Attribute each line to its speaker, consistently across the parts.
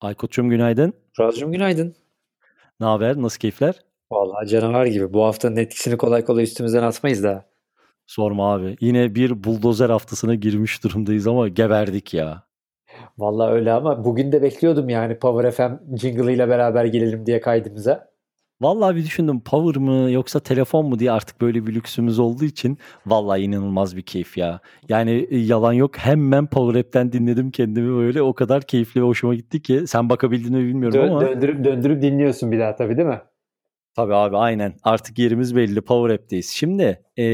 Speaker 1: Aykut'cum günaydın.
Speaker 2: Razcığım günaydın.
Speaker 1: Ne haber? Nasıl keyifler?
Speaker 2: Vallahi canavar gibi. Bu haftanın etkisini kolay kolay üstümüzden atmayız daha.
Speaker 1: Sorma abi. Yine bir buldozer haftasına girmiş durumdayız ama geberdik ya.
Speaker 2: Vallahi öyle ama bugün de bekliyordum yani Power FM jingle ile beraber gelelim diye kaydımıza.
Speaker 1: Vallahi bir düşündüm power mı yoksa telefon mu diye artık böyle bir lüksümüz olduğu için vallahi inanılmaz bir keyif ya. Yani e, yalan yok hemen Power App'ten dinledim kendimi böyle o kadar keyifli ve hoşuma gitti ki sen bakabildin mi bilmiyorum
Speaker 2: Dö-
Speaker 1: ama.
Speaker 2: Döndürüp döndürüp dinliyorsun bir daha tabii değil mi?
Speaker 1: Tabii abi aynen artık yerimiz belli Power App'teyiz. Şimdi e,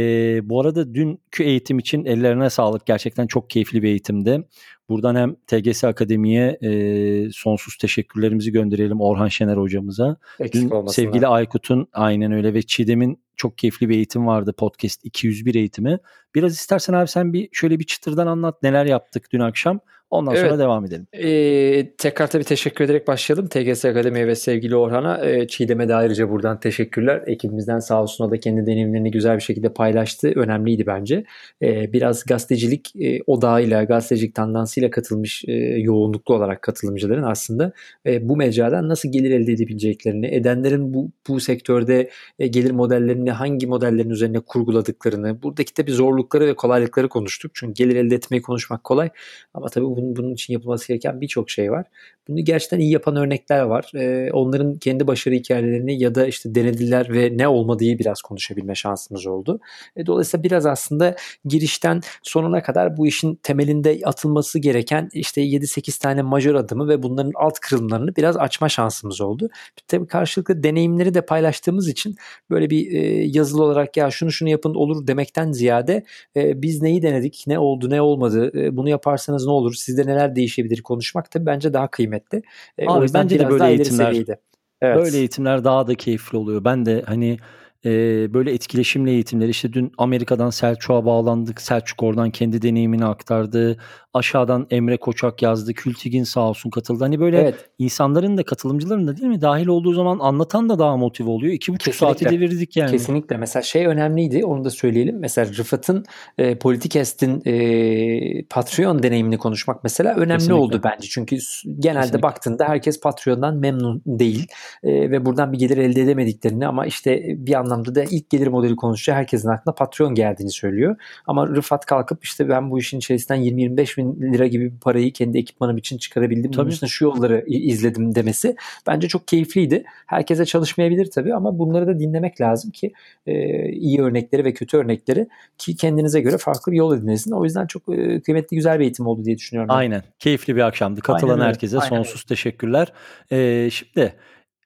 Speaker 1: bu arada dünkü eğitim için ellerine sağlık gerçekten çok keyifli bir eğitimdi. Buradan hem TGS Akademi'ye e, sonsuz teşekkürlerimizi gönderelim Orhan Şener hocamıza.
Speaker 2: Eksik
Speaker 1: Dün sevgili Aykut'un aynen öyle ve Çiğdem'in çok keyifli bir eğitim vardı podcast 201 eğitimi. Biraz istersen abi sen bir şöyle bir çıtırdan anlat neler yaptık dün akşam. Ondan
Speaker 2: Evet.
Speaker 1: sonra devam edelim.
Speaker 2: Ee, tekrar tabii teşekkür ederek başlayalım. TGS Akademi'ye ve sevgili Orhan'a. E, Çiğdem'e de ayrıca buradan teşekkürler. Ekibimizden sağ olsun o da kendi deneyimlerini güzel bir şekilde paylaştı. Önemliydi bence. E, biraz gazetecilik e, odağıyla, gazetecilik tandansıyla katılmış e, yoğunluklu olarak katılımcıların aslında e, bu mecradan nasıl gelir elde edebileceklerini, edenlerin bu, bu sektörde e, gelir modellerini hangi modellerin üzerine kurguladıklarını, buradaki tabii zorlukları ve kolaylıkları konuştuk. Çünkü gelir elde etmeyi konuşmak kolay ama tabii bunun, bunun için yapılması gereken birçok şey var. Bunu gerçekten iyi yapan örnekler var. Ee, onların kendi başarı hikayelerini ya da işte denediler ve ne olmadığı biraz konuşabilme şansımız oldu. E, dolayısıyla biraz aslında girişten sonuna kadar bu işin temelinde atılması gereken işte 7-8 tane majör adımı ve bunların alt kırılımlarını biraz açma şansımız oldu. Tabii karşılıklı deneyimleri de paylaştığımız için böyle bir e, yazılı olarak ya şunu şunu yapın olur demekten ziyade e, biz neyi denedik, ne oldu, ne olmadı, e, bunu yaparsanız ne olur, sizde neler değişebilir konuşmak tabii bence daha kıymetli. E,
Speaker 1: Abi
Speaker 2: o yüzden
Speaker 1: bence de böyle eğitimler-.
Speaker 2: Evet.
Speaker 1: Böyle eğitimler daha da keyifli oluyor. Ben de hani e, böyle etkileşimli eğitimler işte dün Amerika'dan Selçuk'a bağlandık. Selçuk oradan kendi deneyimini aktardı. Aşağıdan Emre Koçak yazdı. Kültigin sağ olsun katıldı. Hani böyle
Speaker 2: Evet.
Speaker 1: insanların da katılımcıların da değil mi dahil olduğu zaman anlatan da daha motive oluyor. İki buçuk saati devirdik yani.
Speaker 2: Kesinlikle. Mesela şey önemliydi. Onu da söyleyelim. Mesela Rıfat'ın e, Politikest'in e, Patreon deneyimini konuşmak mesela önemli
Speaker 1: Kesinlikle.
Speaker 2: oldu bence. Çünkü genelde
Speaker 1: Kesinlikle.
Speaker 2: baktığında herkes Patreon'dan memnun değil. E, ve buradan bir gelir elde edemediklerini ama işte bir anlamda da ilk gelir modeli konuşunca herkesin aklına Patreon geldiğini söylüyor. Ama Rıfat kalkıp işte ben bu işin içerisinden 20-25 bin lira gibi bir parayı kendi ekipmanım için çıkarabildim. Bunun
Speaker 1: Tabii.
Speaker 2: üstüne şu yolları izledim demesi bence çok keyifliydi. Herkese çalışmayabilir tabii ama bunları da dinlemek lazım ki e, iyi örnekleri ve kötü örnekleri ki kendinize göre farklı bir yol edinirsin. O yüzden çok e, kıymetli güzel bir eğitim oldu diye düşünüyorum. ben.
Speaker 1: Aynen. Keyifli bir akşamdı. Katılan
Speaker 2: öyle,
Speaker 1: herkese
Speaker 2: aynen
Speaker 1: sonsuz teşekkürler. Ee, şimdi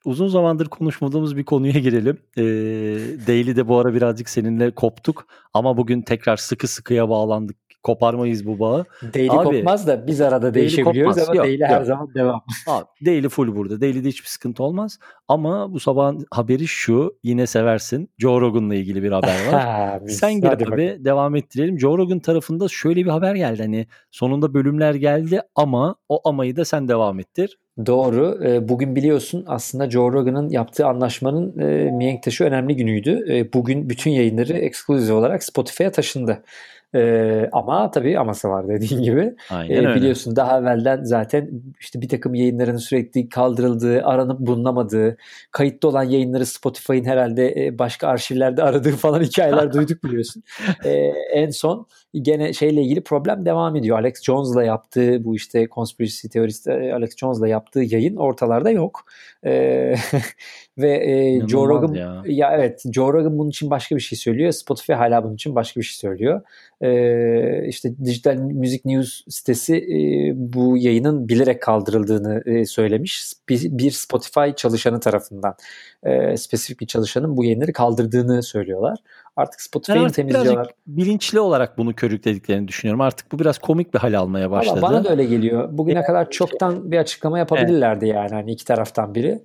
Speaker 1: uzun zamandır konuşmadığımız bir konuya girelim. Ee, Daily'de bu ara birazcık seninle koptuk ama bugün tekrar sıkı sıkıya bağlandık. Koparmayız bu bağı.
Speaker 2: Daily
Speaker 1: Abi,
Speaker 2: kopmaz da biz arada değişebiliyoruz
Speaker 1: kopmaz.
Speaker 2: ama
Speaker 1: Yok,
Speaker 2: daily her
Speaker 1: yok.
Speaker 2: zaman devam.
Speaker 1: Abi, Daily full burada. Daily'de hiçbir sıkıntı olmaz. Ama bu sabahın haberi şu. Yine seversin. Joe Rogan'la ilgili bir haber var.
Speaker 2: Biz-
Speaker 1: Sen gir abi
Speaker 2: bakalım.
Speaker 1: devam ettirelim. Joe Rogan tarafında şöyle bir haber geldi. Hani sonunda bölümler geldi ama o amayı da sen devam ettir.
Speaker 2: Doğru. E, Bugün biliyorsun aslında Joe Rogan'ın yaptığı anlaşmanın e, mihenk taşı önemli günüydü. E, Bugün bütün yayınları ekskluzif olarak Spotify'a taşındı. E, ama tabii aması var dediğin gibi.
Speaker 1: Aynen
Speaker 2: E,
Speaker 1: öyle.
Speaker 2: biliyorsun daha evvelden zaten işte bir takım yayınların sürekli kaldırıldığı, aranıp bulunamadığı, kayıtlı olan yayınları Spotify'ın herhalde e, başka arşivlerde aradığı falan hikayeler duyduk biliyorsun. E, en son gene şeyle ilgili problem devam ediyor. Alex Jones'la yaptığı bu işte conspiracy teoristi e, Alex Jones'la yaptığı yayın ortalarda yok. E, ve e, Joe Rogan
Speaker 1: ya.
Speaker 2: ya evet Joe Rogan bunun için başka bir şey söylüyor. Spotify hala bunun için başka bir şey söylüyor. Ee, işte Digital Music News sitesi e, bu yayının bilerek kaldırıldığını e, söylemiş. Bir, bir Spotify çalışanı tarafından e, spesifik bir çalışanın bu yayınları kaldırdığını söylüyorlar. Artık Spotify'ı
Speaker 1: artık
Speaker 2: temizliyorlar.
Speaker 1: bilinçli olarak bunu körüklediklerini düşünüyorum. Artık bu biraz komik bir hal almaya başladı.
Speaker 2: Valla bana da öyle geliyor. Bugüne kadar çoktan bir açıklama yapabilirlerdi yani hani iki taraftan biri.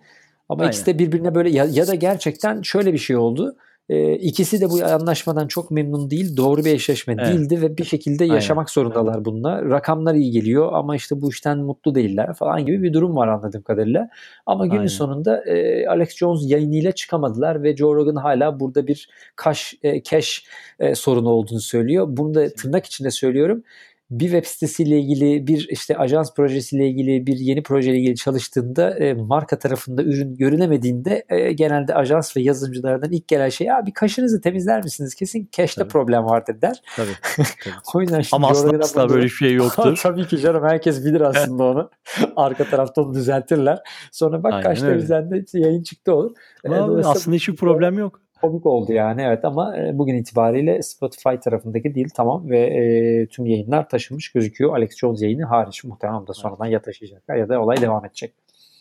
Speaker 2: Ama
Speaker 1: Aynen.
Speaker 2: ikisi de birbirine böyle ya, ya da gerçekten şöyle bir şey oldu. E, ikisi de bu anlaşmadan çok memnun değil. Doğru bir eşleşme
Speaker 1: Evet.
Speaker 2: değildi ve bir şekilde
Speaker 1: Aynen.
Speaker 2: yaşamak zorundalar bununla. Rakamlar iyi geliyor ama işte bu işten mutlu değiller falan gibi bir durum var anladığım kadarıyla. Ama günün
Speaker 1: Aynen.
Speaker 2: sonunda e, Alex Jones yayınıyla çıkamadılar ve Joe Rogan hala burada bir cash, e, cash e, sorunu olduğunu söylüyor. Bunu da tırnak içinde söylüyorum bir web sitesiyle ilgili, bir işte ajans projesiyle ilgili, bir yeni projeyle ilgili çalıştığında e, marka tarafında ürün görülemediğinde e, genelde ajans ve yazılımcılardan ilk gelen şey ya bir kaşınızı temizler misiniz? Kesin cash'te problem vardır der.
Speaker 1: Tabii. tabii.
Speaker 2: o yüzden
Speaker 1: Ama aslında asla böyle bir şey yoktur.
Speaker 2: Tabii ki canım herkes bilir aslında onu. Arka tarafta onu düzeltirler. Sonra bak kaç temizlendi yayın çıktı olur.
Speaker 1: Abi, aslında hiçbir problem yok
Speaker 2: komik oldu yani evet ama e, bugün itibariyle Spotify tarafındaki değil tamam ve e, tüm yayınlar taşınmış gözüküyor. Alex Jones yayını hariç muhtemelen da sonradan ya taşıyacaklar ya da olay devam edecek.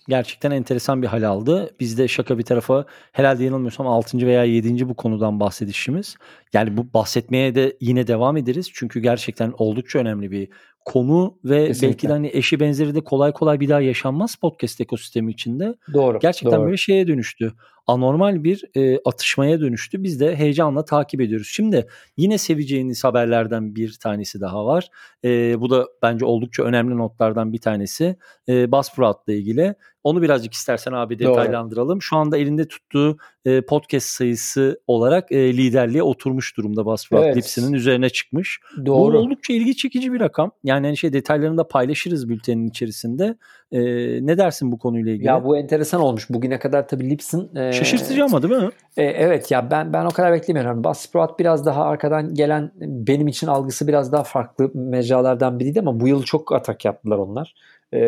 Speaker 1: Gerçekten enteresan bir hal aldı. Biz de şaka bir tarafa herhalde yanılmıyorsam 6. veya 7. bu konudan bahsedişimiz. Yani bu bahsetmeye de yine devam ederiz. Çünkü gerçekten oldukça önemli bir konu ve Kesinlikle. belki de hani eşi benzeri de kolay kolay bir daha yaşanmaz podcast ekosistemi içinde.
Speaker 2: Doğru.
Speaker 1: Gerçekten
Speaker 2: doğru.
Speaker 1: böyle şeye dönüştü. Anormal bir e, atışmaya dönüştü. Biz de heyecanla takip ediyoruz. Şimdi yine seveceğiniz haberlerden bir tanesi daha var. E, bu da bence oldukça önemli notlardan bir tanesi. E, Buzzsprout'la ilgili. Onu birazcık istersen abi detaylandıralım. Doğru. Şu anda elinde tuttuğu e, podcast sayısı olarak e, liderliğe oturmuş durumda Buzzsprout. Evet. Lipsinin üzerine çıkmış.
Speaker 2: Doğru.
Speaker 1: Bu oldukça ilgi çekici bir rakam. Yani hani şey detaylarını da paylaşırız bültenin içerisinde. E, ne dersin bu konuyla ilgili?
Speaker 2: Ya bu enteresan olmuş. Bugüne kadar tabii Lipsin
Speaker 1: e, şaşırtıcı ama değil mi?
Speaker 2: E, evet ya ben ben o kadar beklemiyorum. Buzzsprout biraz daha arkadan gelen benim için algısı biraz daha farklı mecralardan biriydi ama bu yıl çok atak yaptılar onlar e,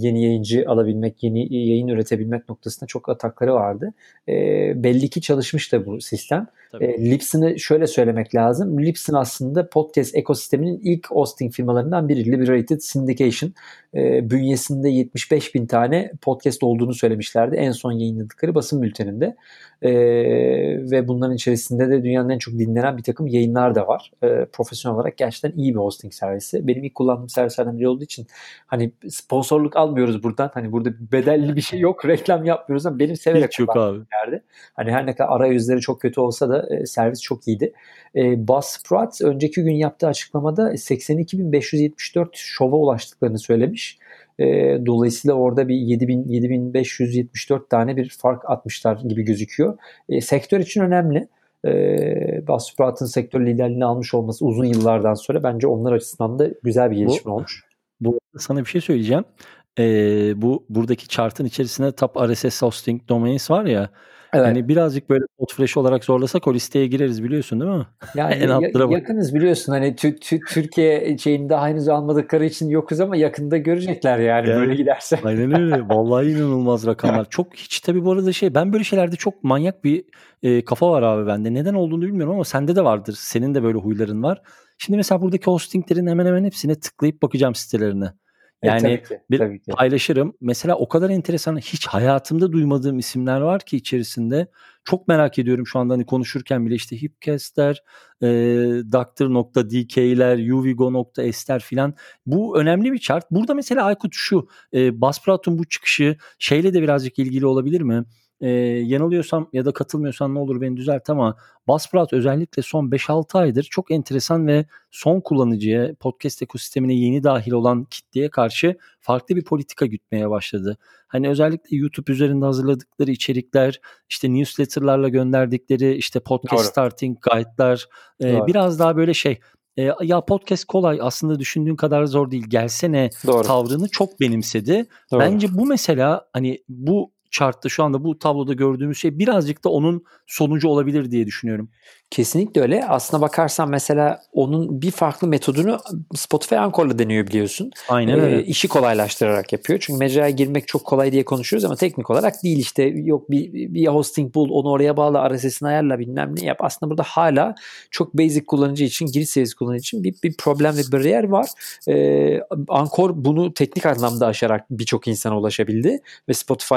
Speaker 2: yeni yayıncı alabilmek, yeni yayın üretebilmek noktasında çok atakları vardı. E, belli ki çalışmış da bu sistem. E, Libsyn'ı şöyle söylemek lazım. Libsyn aslında podcast ekosisteminin ilk hosting firmalarından biri. Liberated Syndication. E, bünyesinde 75 bin tane podcast olduğunu söylemişlerdi. En son yayınladıkları basın bülteninde. E, ve bunların içerisinde de dünyanın en çok dinlenen bir takım yayınlar da var. E, profesyonel olarak gerçekten iyi bir hosting servisi. Benim ilk kullandığım servislerden biri olduğu için hani sponsorluk almıyoruz buradan. Hani burada bedelli bir şey yok. Reklam yapmıyoruz ama benim severek
Speaker 1: Hiç yok abi.
Speaker 2: Yerde. Hani her ne kadar arayüzleri çok kötü olsa da e, servis çok iyiydi. E, Buzzsprout önceki gün yaptığı açıklamada 82.574 şova ulaştıklarını söylemiş. E, dolayısıyla orada bir 7000 7574 tane bir fark atmışlar gibi gözüküyor. E, sektör için önemli. E, Buzzsprout'ın sektör liderliğini almış olması uzun yıllardan sonra bence onlar açısından da güzel bir gelişme bu, olmuş.
Speaker 1: Sana bir şey söyleyeceğim. Ee, bu buradaki chart'ın içerisinde top RSS hosting domains var ya. Evet. Yani birazcık böyle Podfresh olarak zorlasak o listeye gireriz biliyorsun değil mi?
Speaker 2: Yani en ya, yakınız biliyorsun hani tü, tü, Türkiye şeyinde henüz almadıkları için yokuz ama yakında görecekler yani, yani böyle giderse.
Speaker 1: Aynen öyle. Vallahi inanılmaz rakamlar. Çok hiç tabii bu arada şey ben böyle şeylerde çok manyak bir e, kafa var abi bende. Neden olduğunu bilmiyorum ama sende de vardır. Senin de böyle huyların var. Şimdi mesela buradaki hostinglerin hemen hemen hepsine tıklayıp bakacağım sitelerine. E, yani e, tabii ki, bir tabii ki. paylaşırım. Mesela o kadar enteresan hiç hayatımda duymadığım isimler var ki içerisinde. Çok merak ediyorum şu anda hani konuşurken bile işte Hipcast'ler, e, Doctor.dk'ler, Uvigo.s'ler filan. Bu önemli bir chart. Burada mesela Aykut şu e, Buzzsprout'un bu çıkışı şeyle de birazcık ilgili olabilir mi? E, yanılıyorsam ya da katılmıyorsan ne olur beni düzelt ama Buzzsprout özellikle son 5-6 aydır çok enteresan ve son kullanıcıya podcast ekosistemine yeni dahil olan kitleye karşı farklı bir politika gütmeye başladı. Hani özellikle YouTube üzerinde hazırladıkları içerikler, işte newsletterlarla gönderdikleri işte podcast Doğru. starting guide'lar e, biraz daha böyle şey e, ya podcast kolay aslında düşündüğün kadar zor değil gelsene Doğru. tavrını çok benimsedi. Doğru. Bence bu mesela hani bu chartta şu anda bu tabloda gördüğümüz şey birazcık da onun sonucu olabilir diye düşünüyorum.
Speaker 2: Kesinlikle öyle. Aslına bakarsan mesela onun bir farklı metodunu Spotify Anchor'la deniyor biliyorsun.
Speaker 1: Aynen öyle. Ee,
Speaker 2: işi kolaylaştırarak yapıyor. Çünkü mecraya girmek çok kolay diye konuşuyoruz ama teknik olarak değil işte yok bir, bir hosting bul onu oraya bağla RSS'ini ayarla bilmem ne yap. Aslında burada hala çok basic kullanıcı için giriş seviyesi kullanıcı için bir, bir problem ve bariyer var. Ee, Anchor bunu teknik anlamda aşarak birçok insana ulaşabildi ve Spotify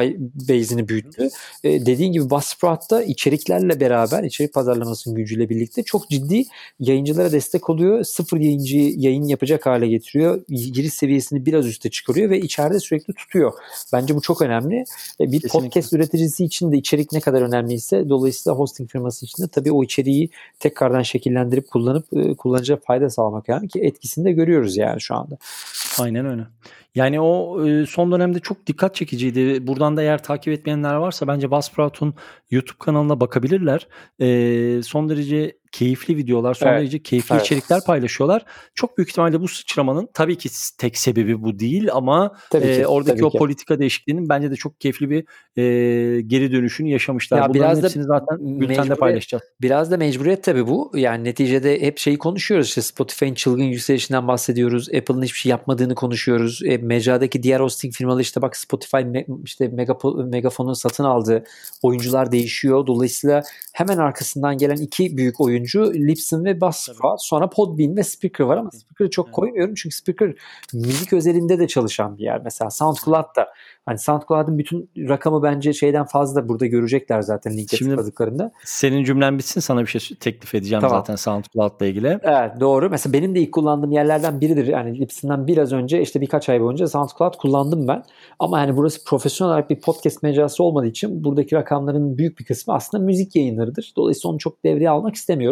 Speaker 2: base'ini büyüttü. Ee, dediğin gibi Buzzsprout'ta içeriklerle beraber içerik pazarlamasının gücüyle birlikte çok ciddi yayıncılara destek oluyor. Sıfır yayıncı yayın yapacak hale getiriyor. Giriş seviyesini biraz üste çıkarıyor ve içeride sürekli tutuyor. Bence bu çok önemli. E, bir Kesinlikle. podcast üreticisi için de içerik ne kadar önemliyse dolayısıyla hosting firması için de tabii o içeriği tekrardan şekillendirip kullanıp e, kullanıcıya fayda sağlamak yani ki etkisini de görüyoruz yani şu anda.
Speaker 1: Aynen öyle. Yani o e, son dönemde çok dikkat çekiciydi. Buradan da eğer takip etmeyenler varsa bence Buzzsprout'un YouTube kanalına bakabilirler. E, son derece keyifli videolar, son
Speaker 2: Evet.
Speaker 1: derece keyifli
Speaker 2: Evet.
Speaker 1: içerikler paylaşıyorlar. Çok büyük ihtimalle bu sıçramanın tabii ki tek sebebi bu değil ama
Speaker 2: Tabii
Speaker 1: e,
Speaker 2: ki.
Speaker 1: oradaki
Speaker 2: tabii
Speaker 1: o
Speaker 2: ki.
Speaker 1: politika değişikliğinin bence de çok keyifli bir e, geri dönüşünü yaşamışlar.
Speaker 2: Ya
Speaker 1: Bunların
Speaker 2: biraz da
Speaker 1: hepsini zaten bültende paylaşacağız.
Speaker 2: Biraz da mecburiyet tabii bu. Yani neticede hep şeyi konuşuyoruz. İşte Spotify'ın çılgın yükselişinden bahsediyoruz. Apple'ın hiçbir şey yapmadığını konuşuyoruz. E, mecradaki diğer hosting firmaları işte bak Spotify me- işte Megapo- Megafon'u satın aldı. Oyuncular değişiyor. Dolayısıyla hemen arkasından gelen iki büyük oyuncu Libsyn ve Buzzsprout. Sonra Podbean ve Spreaker var ama Spreaker'ı çok
Speaker 1: Evet.
Speaker 2: koymuyorum. Çünkü Spreaker müzik özelinde de çalışan bir yer. Mesela SoundCloud da hani SoundCloud'ın bütün rakamı bence şeyden fazla burada görecekler zaten linke
Speaker 1: Şimdi-
Speaker 2: tıkladıklarında.
Speaker 1: Senin cümlen bitsin sana bir şey teklif edeceğim
Speaker 2: Tamam.
Speaker 1: zaten SoundCloud'la ilgili.
Speaker 2: Evet doğru. Mesela benim de ilk kullandığım yerlerden biridir. Yani Libsyn'den biraz önce işte birkaç ay boyunca SoundCloud kullandım ben. Ama yani burası profesyonel olarak bir podcast mecrası olmadığı için buradaki rakamların büyük bir kısmı aslında müzik yayınlarıdır. Dolayısıyla onu çok devreye almak istemiyorum.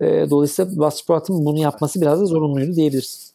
Speaker 2: Ee, dolayısıyla Buzzsprout'un bunu yapması biraz da zorunluydu diyebiliriz.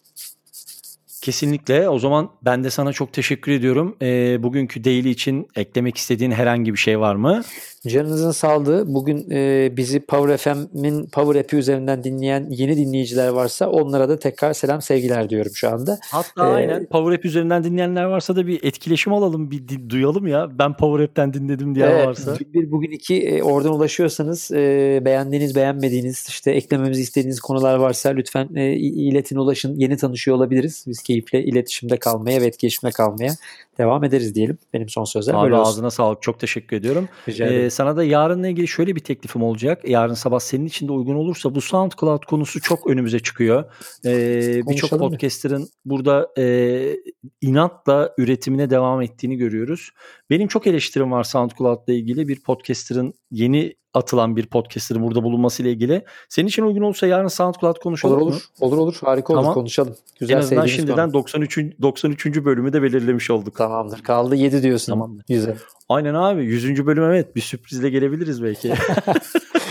Speaker 1: Kesinlikle. O zaman ben de sana çok teşekkür ediyorum. E, bugünkü daily için eklemek istediğin herhangi bir şey var mı?
Speaker 2: Canınızın sağlığı. Bugün e, bizi Power FM'in Power App'i üzerinden dinleyen yeni dinleyiciler varsa onlara da tekrar selam sevgiler diyorum şu anda.
Speaker 1: Hatta
Speaker 2: Ee,
Speaker 1: aynen Power App üzerinden dinleyenler varsa da bir etkileşim alalım, bir di- duyalım ya. Ben Power App'ten dinledim diyen
Speaker 2: Evet,
Speaker 1: varsa.
Speaker 2: bir bugün iki e, oradan ulaşıyorsanız e, beğendiğiniz beğenmediğiniz işte eklememizi istediğiniz konular varsa lütfen e, iletin ulaşın yeni tanışıyor olabiliriz. Biz keyifle iletişimde kalmaya ve etkileşimde kalmaya devam ederiz diyelim. Benim son sözlerim
Speaker 1: Abi
Speaker 2: böyle olsun.
Speaker 1: ağzına sağlık. Çok teşekkür ediyorum.
Speaker 2: Rica
Speaker 1: Ee, sana da yarınla ilgili şöyle bir teklifim olacak. Yarın sabah senin için de uygun olursa bu SoundCloud konusu çok önümüze çıkıyor. Ee, Birçok podcaster'ın burada e, inatla üretimine devam ettiğini görüyoruz. Benim çok eleştirim var SoundCloud'la ilgili. Bir podcaster'ın yeni atılan bir podcaster'ın burada bulunması ile ilgili. Senin için uygun olursa yarın SoundCloud konuşalım
Speaker 2: Olur olur. Olur olur. Harika olur.
Speaker 1: Tamam.
Speaker 2: Konuşalım. Güzel
Speaker 1: En azından şimdiden
Speaker 2: konu.
Speaker 1: 93. 93. bölümü de belirlemiş olduk.
Speaker 2: Tamamdır. Kaldı 7 diyorsun.
Speaker 1: Tamamdır.
Speaker 2: Güzel.
Speaker 1: Aynen abi 100. bölüm evet bir sürprizle gelebiliriz belki.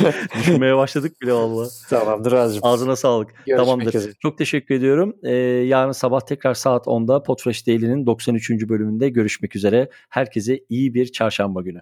Speaker 1: Düşünmeye başladık bile valla.
Speaker 2: Tamamdır Razcığım.
Speaker 1: Ağzına sağlık.
Speaker 2: Görüşmek
Speaker 1: Tamamdır.
Speaker 2: üzere.
Speaker 1: Çok teşekkür ediyorum. Ee, yarın sabah tekrar saat 10'da Podfresh Daily'nin 93. bölümünde görüşmek üzere. Herkese iyi bir çarşamba günü.